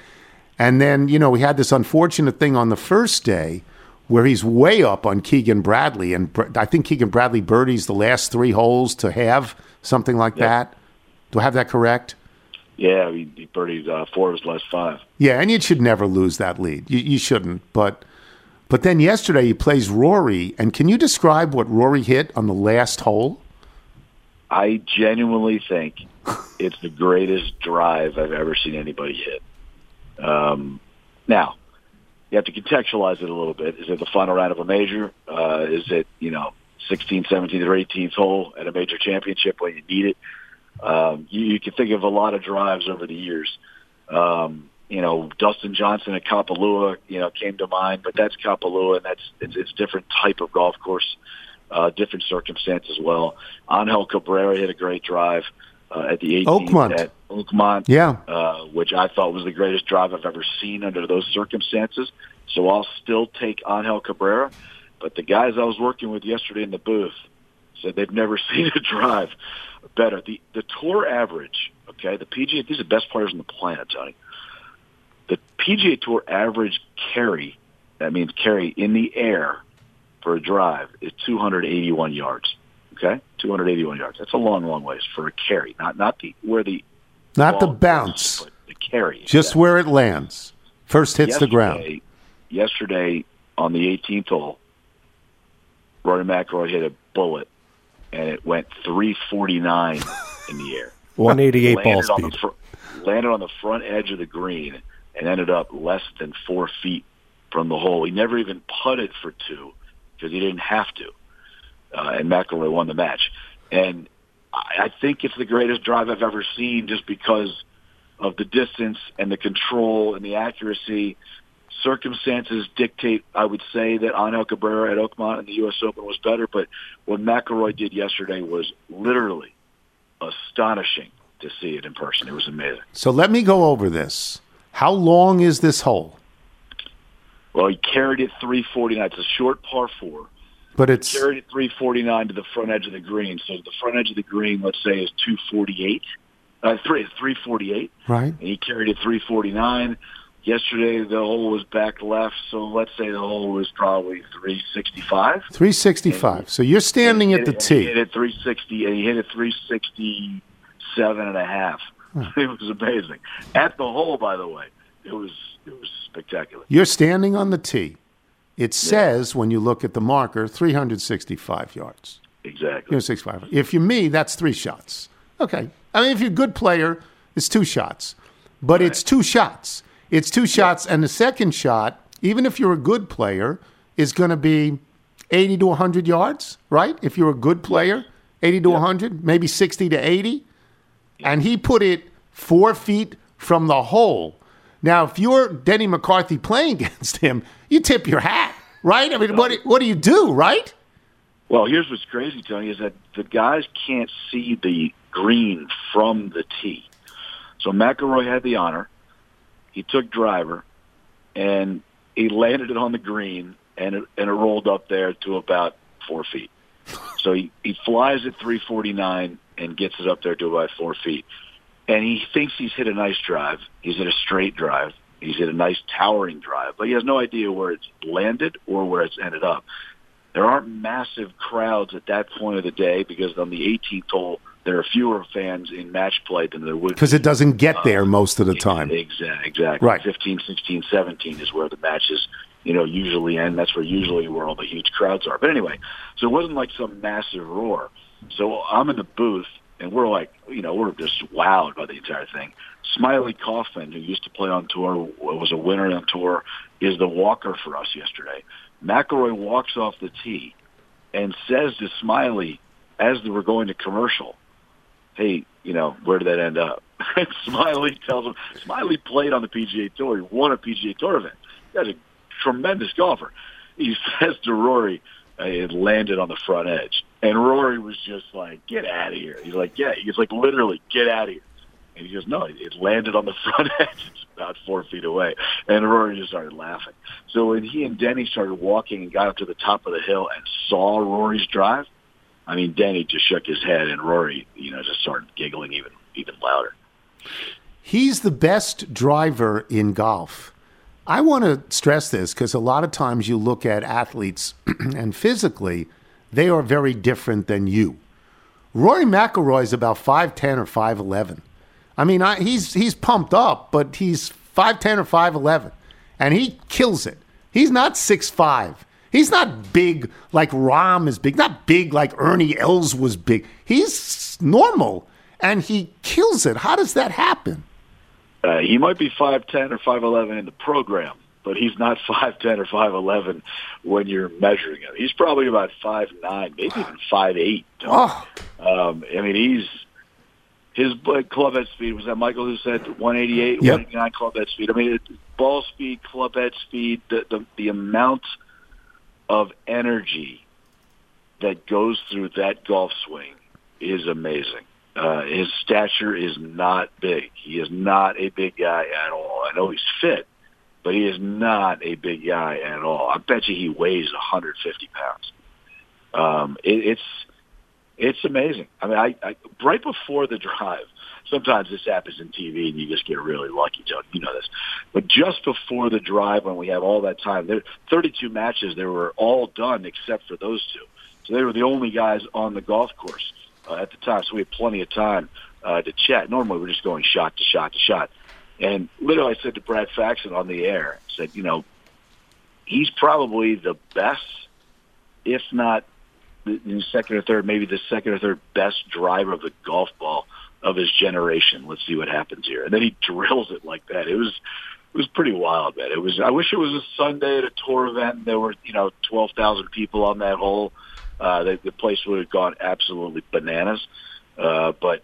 And then, you know, we had this unfortunate thing on the first day where he's way up on Keegan Bradley. And I think Keegan Bradley birdies the last three holes to have something like that. Do I have that correct? Yeah, he, he birdied uh, four of his last five. Yeah, and you should never lose that lead. You, you shouldn't. But but then yesterday he plays Rory, and can you describe what Rory hit on the last hole? I genuinely think it's the greatest drive I've ever seen anybody hit. Um, now, you have to contextualize it a little bit. Is it the final round of a major? Uh, is it, you know, 16th, 17th, or 18th hole at a major championship when you need it? Um, you, you can think of a lot of drives over the years. Um, you know, Dustin Johnson at Kapalua, you know, came to mind, but that's Kapalua, and that's it's, it's a different type of golf course, uh, different circumstance as well. Angel Cabrera hit a great drive uh, at the 18th Oakmont. at Oakmont, Yeah. uh, which I thought was the greatest drive I've ever seen under those circumstances. So I'll still take Angel Cabrera, but the guys I was working with yesterday in the booth said uh, they've never seen a drive better. The the tour average, okay, the PGA these are the best players on the planet, Tony. The PGA Tour average carry, that means carry in the air for a drive is 281 yards. Okay, 281 yards. That's a long, long ways for a carry, not not the where the Not the bounce, goes, the carry. just where it lands. First hits the ground. Yesterday- Yesterday on the 18th hole, Rory McIlroy hit a bullet, and it went 349 in the air. 188 ball Landed on the speed. fr- landed on the front edge of the green and ended up less than four feet from the hole. He never even putted for two because he didn't have to. Uh, and McIlroy won the match. And I, I think it's the greatest drive I've ever seen just because of the distance and the control and the accuracy. Circumstances dictate, I would say, that Angel Cabrera at Oakmont in the U.S. Open was better. But what McIlroy did yesterday was literally astonishing to see it in person. It was amazing. So let me go over this. How long is this hole? Well, he carried it 349. It's a short par four. But it's Carried it 349 to the front edge of the green. So the front edge of the green, let's say, is 248. Uh, three, 348. right. And he carried it 349. Yesterday, the hole was back left. So let's say the hole was probably 365. 365. So you're standing at the And He hit tee. it 360, and he hit it 367 and a half. It was amazing. At the hole, by the way, it was it was spectacular. You're standing on the tee. It says when you look at the marker 365 yards. Exactly. 365. If you're me, that's three shots. Okay. I mean, if you're a good player, it's two shots. But it's two shots. It's two shots, and the second shot, even if you're a good player, is going to be 80 to 100 yards, right? If you're a good player, 80 to 100, maybe 60 to 80. And he put it four feet from the hole. Now, if you're Denny McCarthy playing against him, you tip your hat, right? I mean, what, what do you do, right? Well, here's what's crazy, Tony, is that the guys can't see the green from the tee. So McIlroy had the honor. He took driver, and he landed it on the green, and it, and it rolled up there to about four feet. So he, he flies at 349 and gets it up there to about four feet. And he thinks he's hit a nice drive. He's hit a straight drive. He's hit a nice towering drive, but he has no idea where it's landed or where it's ended up. There aren't massive crowds at that point of the day because on the 18th hole, there are fewer fans in match play than there would Because it doesn't get uh, there most of the time. Exactly. Exactly. Right. 15, 16, 17 is where the matches, you know, usually end. That's where usually where all the huge crowds are. But anyway, so it wasn't like some massive roar. So I'm in the booth, and we're like, you know, we're just wowed by the entire thing. Smiley Kaufman, who used to play on tour, was a winner on tour, is the walker for us yesterday. McIlroy walks off the tee and says to Smiley, as they were going to commercial, hey, you know, where did that end up? And Smiley tells him, Smiley played on the PGA Tour. He won a PGA Tour event. That's a tremendous golfer. He says to Rory, it landed on the front edge. And Rory was just like, get out of here. He's like, yeah. He's like, literally, get out of here. And he goes, no, it landed on the front edge. It's about four feet away. And Rory just started laughing. So when he and Denny started walking and got up to the top of the hill and saw Rory's drive, I mean, Denny just shook his head, and Rory, you know, just started giggling even even louder. He's the best driver in golf. I want to stress this because a lot of times you look at athletes and physically, they are very different than you. Rory McIlroy is about five ten or five eleven. I mean, I, he's he's pumped up, but he's five ten or five eleven, and he kills it. He's not six five. He's not big like Rahm is big. Not big like Ernie Els was big. He's normal, and he kills it. How does that happen? Uh, he might be five ten or five eleven in the program, but he's not five ten or five eleven when you're measuring him. He's probably about five nine, maybe even five eight. Oh, Um, I mean, he's his club head speed was that Michael who said 188, Yep. 189 club head speed. I mean, it, ball speed, club head speed, the, the the amount of energy that goes through that golf swing is amazing. Uh, his stature is not big. He is not a big guy at all. I know he's fit, but he is not a big guy at all. I bet you he weighs 150 pounds. Um, it, it's it's amazing. I mean, I, I right before the drive. Sometimes this happens in TV, and you just get really lucky, Joe. You know this. But just before the drive, when we have all that time, there 32 matches. They were all done except for those two. So they were the only guys on the golf course uh, at the time. So we had plenty of time uh, to chat. Normally, we're just going shot to shot to shot. And literally, I said to Brad Faxon on the air, said, you know, he's probably the best, if not the, second or third, maybe the second or third best driver of the golf ball his generation. Let's see what happens here. And then he drills it like that. It was it was pretty wild, man. It was. I wish it was a Sunday at a tour event. And there were you know twelve thousand people on that hole. Uh, the, the place would have gone absolutely bananas. Uh, but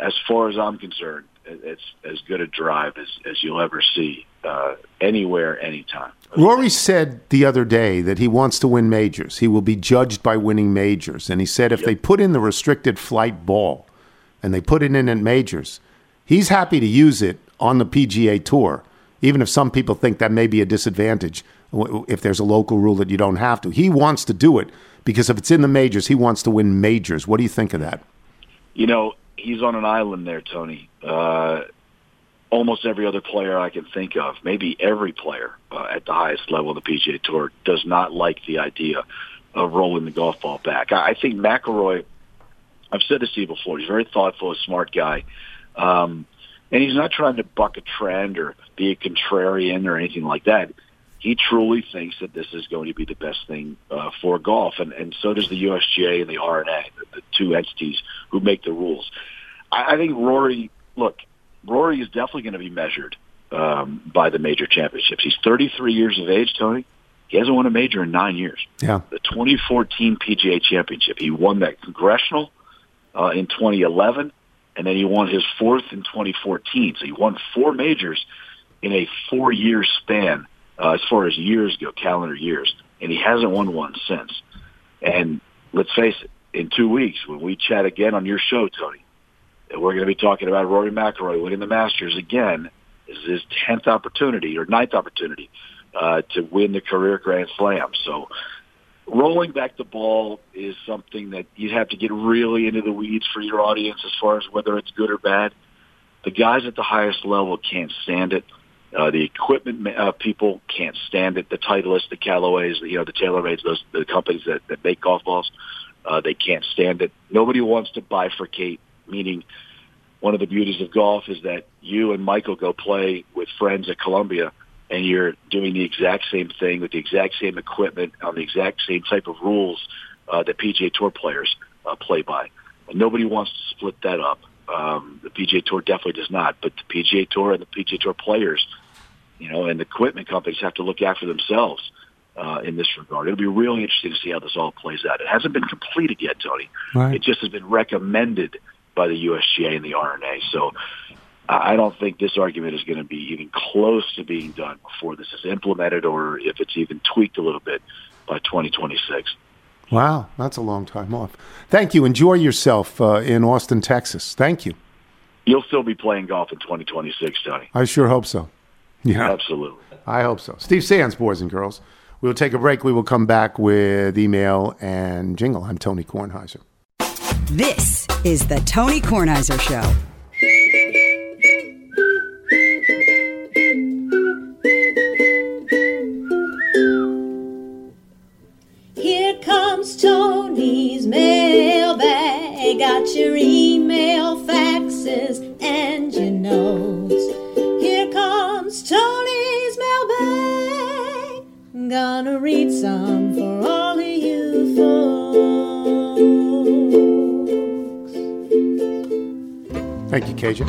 as far as I'm concerned, it's as good a drive as, as you'll ever see uh, anywhere, anytime. Rory said the other day that he wants to win majors. He will be judged by winning majors. And he said if they put in the restricted flight ball and they put it in at majors, he's happy to use it on the PGA Tour, even if some people think that may be a disadvantage if there's a local rule that you don't have to. He wants to do it because if it's in the majors, he wants to win majors. What do you think of that? You know, he's on an island there, Tony. Uh, almost every other player I can think of, maybe every player uh, at the highest level of the PGA Tour, does not like the idea of rolling the golf ball back. I, I think McIlroy. I've said this to you before. He's a very thoughtful, a smart guy, um, and he's not trying to buck a trend or be a contrarian or anything like that. He truly thinks that this is going to be the best thing uh, for golf, and, and so does the USGA and the R&A, the, the two entities who make the rules. I, I think Rory, look, Rory is definitely going to be measured um, by the major championships. He's 33 years of age, Tony. He hasn't won a major in nine years. Yeah. The 2014 PGA Championship, he won that congressional uh, in 2011, and then he won his fourth in 2014. So he won four majors in a four-year span uh, as far as years go, calendar years, and he hasn't won one since. And let's face it, in two weeks when we chat again on your show, Tony, we're going to be talking about Rory McIlroy winning the Masters again. This is his tenth opportunity or ninth opportunity uh, to win the career Grand Slam. So rolling back the ball is something that you'd have to get really into the weeds for your audience as far as whether it's good or bad. The guys at the highest level can't stand it. Uh, the equipment uh, people can't stand it. The Titleists, the Callaways, you know, the TaylorMades, those the companies that, that make golf balls, uh, they can't stand it. Nobody wants to bifurcate. Meaning, one of the beauties of golf is that you and Michael go play with friends at Columbia, and you're doing the exact same thing with the exact same equipment on the exact same type of rules uh, that PGA Tour players uh, play by. And nobody wants to split that up. Um, the PGA Tour definitely does not, but the PGA Tour and the PGA Tour players, you know, and the equipment companies have to look after themselves uh, in this regard. It'll be really interesting to see how this all plays out. It hasn't been completed yet, Tony. Right. It just has been recommended by the USGA and the R&A. So I I don't think this argument is going to be even close to being done before this is implemented or if it's even tweaked a little bit by 2026. Wow, that's a long time off. Thank you. Enjoy yourself uh, in Austin, Texas. Thank you. You'll still be playing golf in 2026, Tony. I sure hope so. Yeah. Absolutely. I hope so. Steve Sands, boys and girls. We will take a break. We will come back with email and jingle. I'm Tony Kornheiser. This is the Tony Kornheiser Show. It's Tony's mailbag. Got your email, faxes, and your notes. Here comes Tony's mailbag. Gonna read some for all of you folks. Thank you, Cajun.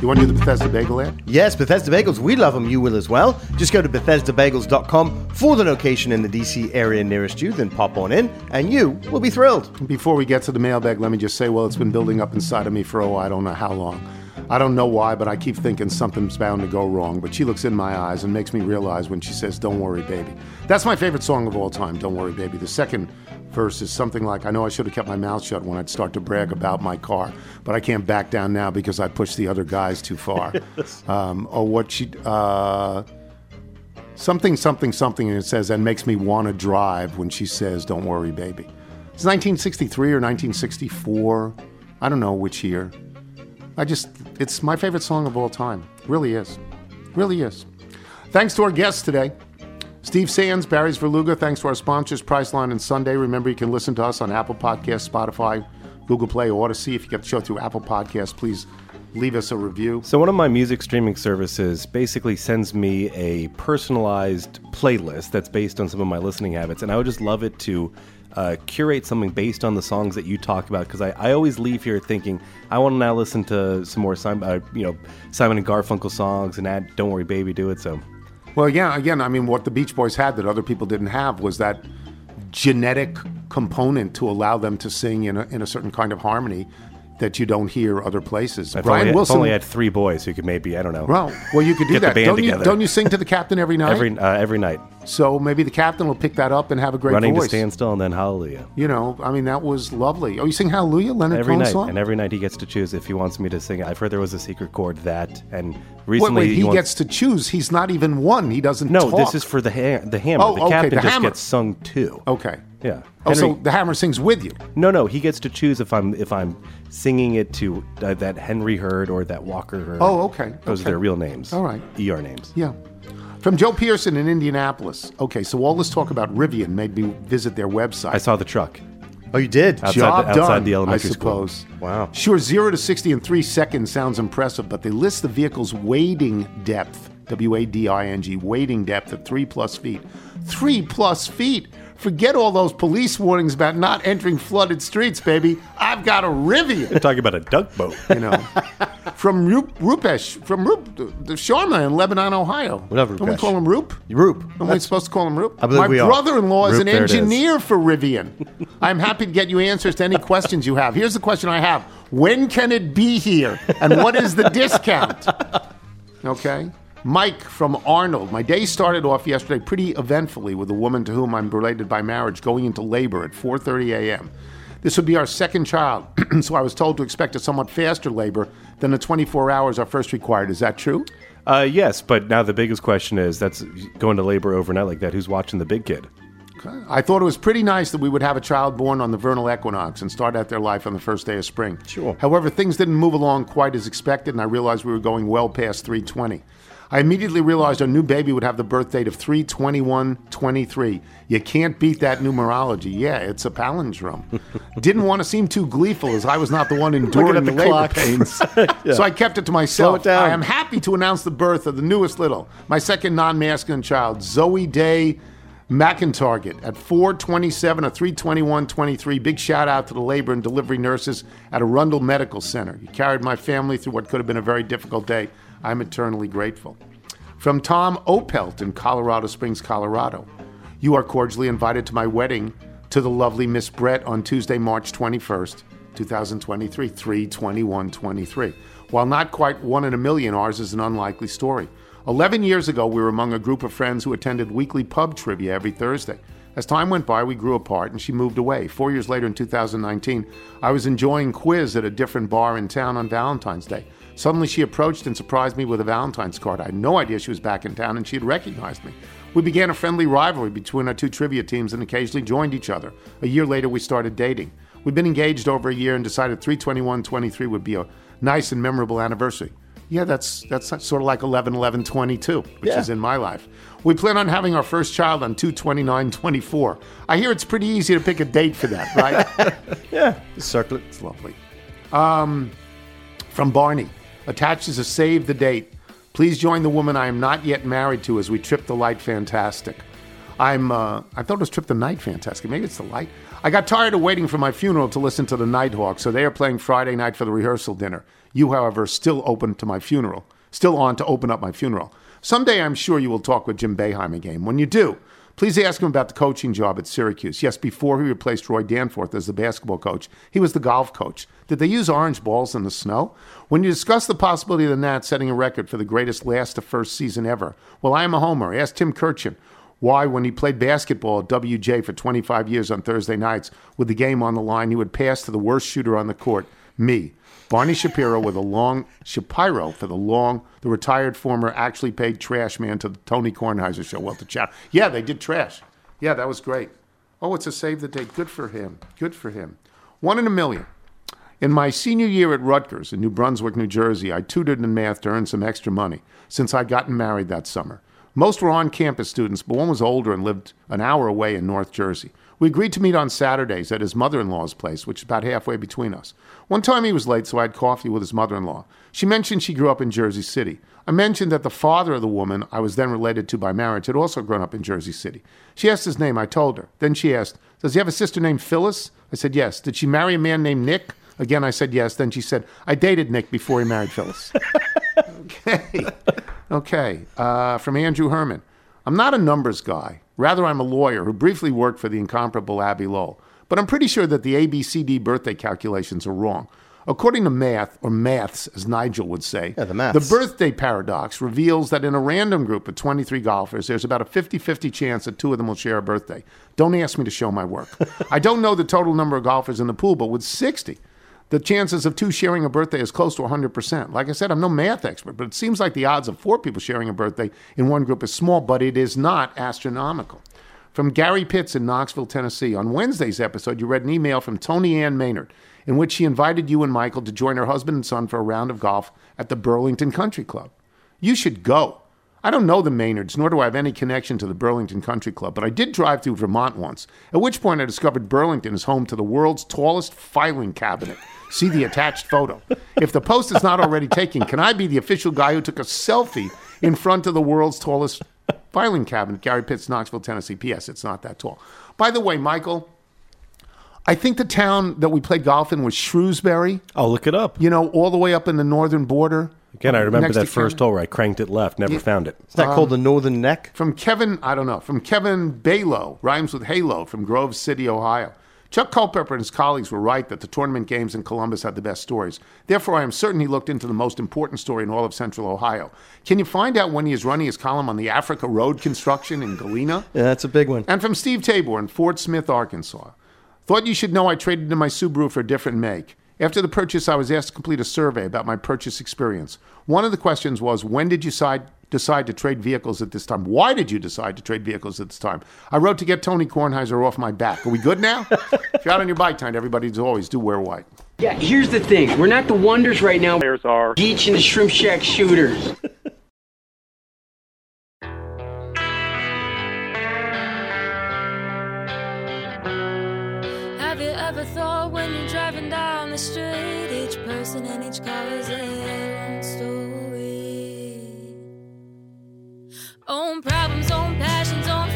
You want to do the Bethesda Bagel ad? Yes, Bethesda Bagels. We love them. You will as well. Just go to BethesdaBagels.com for the location in the DC area nearest you, then pop on in, and you will be thrilled. Before we get to the mailbag, let me just say, well, it's been building up inside of me for, oh, I don't know how long. I don't know why, but I keep thinking something's bound to go wrong. But she looks in my eyes and makes me realize when she says, Don't worry, baby. That's my favorite song of all time, Don't Worry, Baby. The second verse is something like, I know I should have kept my mouth shut when I'd start to brag about my car, but I can't back down now because I pushed the other guys too far. um, or what she. Uh, something, something, something, and it says, and makes me want to drive when she says, Don't worry, baby. It's 1963 or 1964. I don't know which year. I just, it's my favorite song of all time. Really is. Really is. Thanks to our guests today. Steve Sands, Barry Svrluga. Thanks to our sponsors, Priceline and Sunday. Remember, you can listen to us on Apple Podcasts, Spotify, Google Play, Audacy. If you get the show through Apple Podcasts, please leave us a review. So one of my music streaming services basically sends me a personalized playlist that's based on some of my listening habits, and I would just love it to uh, curate something based on the songs that you talk about because I, I always leave here thinking I want to now listen to some more Simon, uh, you know, Simon and Garfunkel songs and add "Don't Worry, Baby" do it. So Well, yeah, again, I mean, what the Beach Boys had that other people didn't have was that genetic component to allow them to sing in a, in a certain kind of harmony that you don't hear other places. if Brian only, Wilson. if only had three boys who could maybe I don't know. well, well, you could do that. band don't you? Don't you sing to the captain every night? every uh, every night, so maybe the captain will pick that up and have a great running voice. to stand still and then Hallelujah. You know, I mean, that was lovely. Oh, you sing Hallelujah, Leonard Every night, song? and every night he gets to choose if he wants me to sing. it. I've heard there was a secret chord that, and recently wait, he wants- gets to choose. He's not even one. He doesn't. No, talk. this is for the ha- the hammer. Oh, the okay, captain the just hammer. gets sung too. Okay. Yeah. Oh, so the hammer sings with you. no, no, he gets to choose if I'm if I'm singing it to uh, that Henry Hurd or that Walker Hurd. Oh, okay, Those okay. are their real names. All right. ER names. Yeah. From Joe Pearson in Indianapolis. Okay, so all this talk about Rivian made me visit their website. I saw the truck. Oh, you did? Outside Job the- outside done, the elementary I school. suppose. Wow. Sure, zero to 60 in three seconds sounds impressive, but they list the vehicle's wading depth, W A D I N G, wading depth at three plus feet. Three plus feet? Forget all those police warnings about not entering flooded streets, baby. I've got a Rivian. They're talking about a duck boat. you know. from Rup, Rupesh, from Rup, the, Sharma in Lebanon, Ohio. Whatever. Don't we call him Rup? Roop. Am I supposed to call him Rup? I believe My we brother-in-law is Rup, an it is. engineer for Rivian. I'm happy to get you answers to any questions you have. Here's the question I have: When can it be here, and what is the discount? Okay. Mike from Arnold. My day started off yesterday pretty eventfully with a woman to whom I'm related by marriage going into labor at 4:30 a.m. This would be our second child, so I was told to expect a somewhat faster labor than the 24 hours our first required. Is that true? Uh, yes, but now the biggest question is that's going to labor overnight like that. Who's watching the big kid? I thought it was pretty nice that we would have a child born on the vernal equinox and start out their life on the first day of spring. Sure. However, things didn't move along quite as expected, and I realized we were going well past 320. I immediately realized our new baby would have the birth date of 32123. You can't beat that numerology. Yeah, it's a palindrome. Didn't want to seem too gleeful as I was not the one enduring at the, the labor clock. pains. So I kept it to myself. it. I am happy to announce the birth of the newest little, my second non-masculine child, Zoe Day McIntarget at 427 or 32123. Big shout out to the labor and delivery nurses at Arundel Medical Center. You carried my family through what could have been a very difficult day. I'm eternally grateful. From Tom Opelt in Colorado Springs, Colorado. You are cordially invited to my wedding to the lovely Miss Brett on Tuesday, March 21st, 2023, 32123. While not quite one in a million, ours is an unlikely story. 11 years ago, we were among a group of friends who attended weekly pub trivia every Thursday. As time went by, we grew apart and she moved away. Four years later, in 2019, I was enjoying quiz at a different bar in town on Valentine's Day. Suddenly, she approached and surprised me with a Valentine's card. I had no idea she was back in town and she had recognized me. We began a friendly rivalry between our two trivia teams and occasionally joined each other. A year later, we started dating. We'd been engaged over a year and decided 32123 would be a nice and memorable anniversary. Yeah, that's that's sort of like 11 11 22, which Yeah. is in my life. We plan on having our first child on 229 24. I hear it's pretty easy to pick a date for that, right? Yeah. Circle it. It's lovely. Um, from Barney, attached is a save the date. Please join the woman I am not yet married to as we trip the light fantastic. I'm. Uh, I thought it was Trip the Night fantastic. Maybe it's the light. I got tired of waiting for my funeral to listen to the Nighthawks, so they are playing Friday night for the rehearsal dinner. You, however, still open to my funeral. Still on to open up my funeral. Someday, I'm sure you will talk with Jim Boeheim again. When you do, please ask him about the coaching job at Syracuse. Yes, before he replaced Roy Danforth as the basketball coach, he was the golf coach. Did they use orange balls in the snow? When you discuss the possibility of the Nats setting a record for the greatest last to first season ever, well, I am a homer. Ask Tim Kurkjian why, when he played basketball at WJ for 25 years on Thursday nights, with the game on the line, he would pass to the worst shooter on the court, me. Barney Shapiro with a long Shapiro for the long, the retired former actually paid trash man to the Tony Kornheiser show. Well, to chat. Yeah, they did trash. Yeah, that was great. Oh, it's a save the date. Good for him. Good for him. One in a million. In my senior year at Rutgers in New Brunswick, New Jersey, I tutored in math to earn some extra money since I'd gotten married that summer. Most were on campus students, but one was older and lived an hour away in North Jersey. We agreed to meet on Saturdays at his mother in law's place, which is about halfway between us. One time he was late, so I had coffee with his mother in law. She mentioned she grew up in Jersey City. I mentioned that the father of the woman I was then related to by marriage had also grown up in Jersey City. She asked his name. I told her. Then she asked, Does he have a sister named Phyllis? I said, Yes. Did she marry a man named Nick? Again, I said yes. Then she said, I dated Nick before he married Phyllis. okay. Okay. Uh, from Andrew Herman. I'm not a numbers guy. Rather, I'm a lawyer who briefly worked for the incomparable Abbe Lowell. But I'm pretty sure that the ABCD birthday calculations are wrong. According to math, or maths, as Nigel would say, Yeah, the maths. the birthday paradox reveals that in a random group of 23 golfers, there's about a 50 50 chance that two of them will share a birthday. Don't ask me to show my work. I don't know the total number of golfers in the pool, but with 60, the chances of two sharing a birthday is close to 100%. Like I said, I'm no math expert, but it seems like the odds of four people sharing a birthday in one group is small, but it is not astronomical. From Gary Pitts in Knoxville, Tennessee. On Wednesday's episode, you read an email from Tony Ann Maynard in which she invited you and Michael to join her husband and son for a round of golf at the Burlington Country Club. You should go. I don't know the Maynards, nor do I have any connection to the Burlington Country Club, but I did drive through Vermont once, at which point I discovered Burlington is home to the world's tallest filing cabinet. See the attached photo. If the post is not already taken, can I be the official guy who took a selfie in front of the world's tallest filing cabinet? Gary Pitts, Knoxville, Tennessee. P.S. It's not that tall. By the way, Michael, I think the town that we played golf in was Shrewsbury. I'll look it up. You know, all the way up in the northern border. Again, I remember Next that first Canada. hole where I cranked it left, never Yeah. found it. Is that um, called the Northern Neck? From Kevin, I don't know, from Kevin Balo, rhymes with Halo from Grove City, Ohio. Chuck Culpepper and his colleagues were right that the tournament games in Columbus had the best stories. Therefore, I am certain he looked into the most important story in all of Central Ohio. Can you find out when he is running his column on the Africa Road construction in Galena? Yeah, that's a big one. And from Steve Tabor in Fort Smith, Arkansas. Thought you should know I traded in my Subaru for a different make. After the purchase, I was asked to complete a survey about my purchase experience. One of the questions was, when did you decide, decide to trade vehicles at this time? Why did you decide to trade vehicles at this time? I wrote to get Tony Kornheiser off my back. Are we good now? if you're out on your bike tonight, everybody always do wear white. Yeah, here's the thing. We're not the wonders right now. Players are Beach and the Shrimp Shack shooters. Have you ever thought when you're driving down the street, each person in each car is their Own problems, own passions, own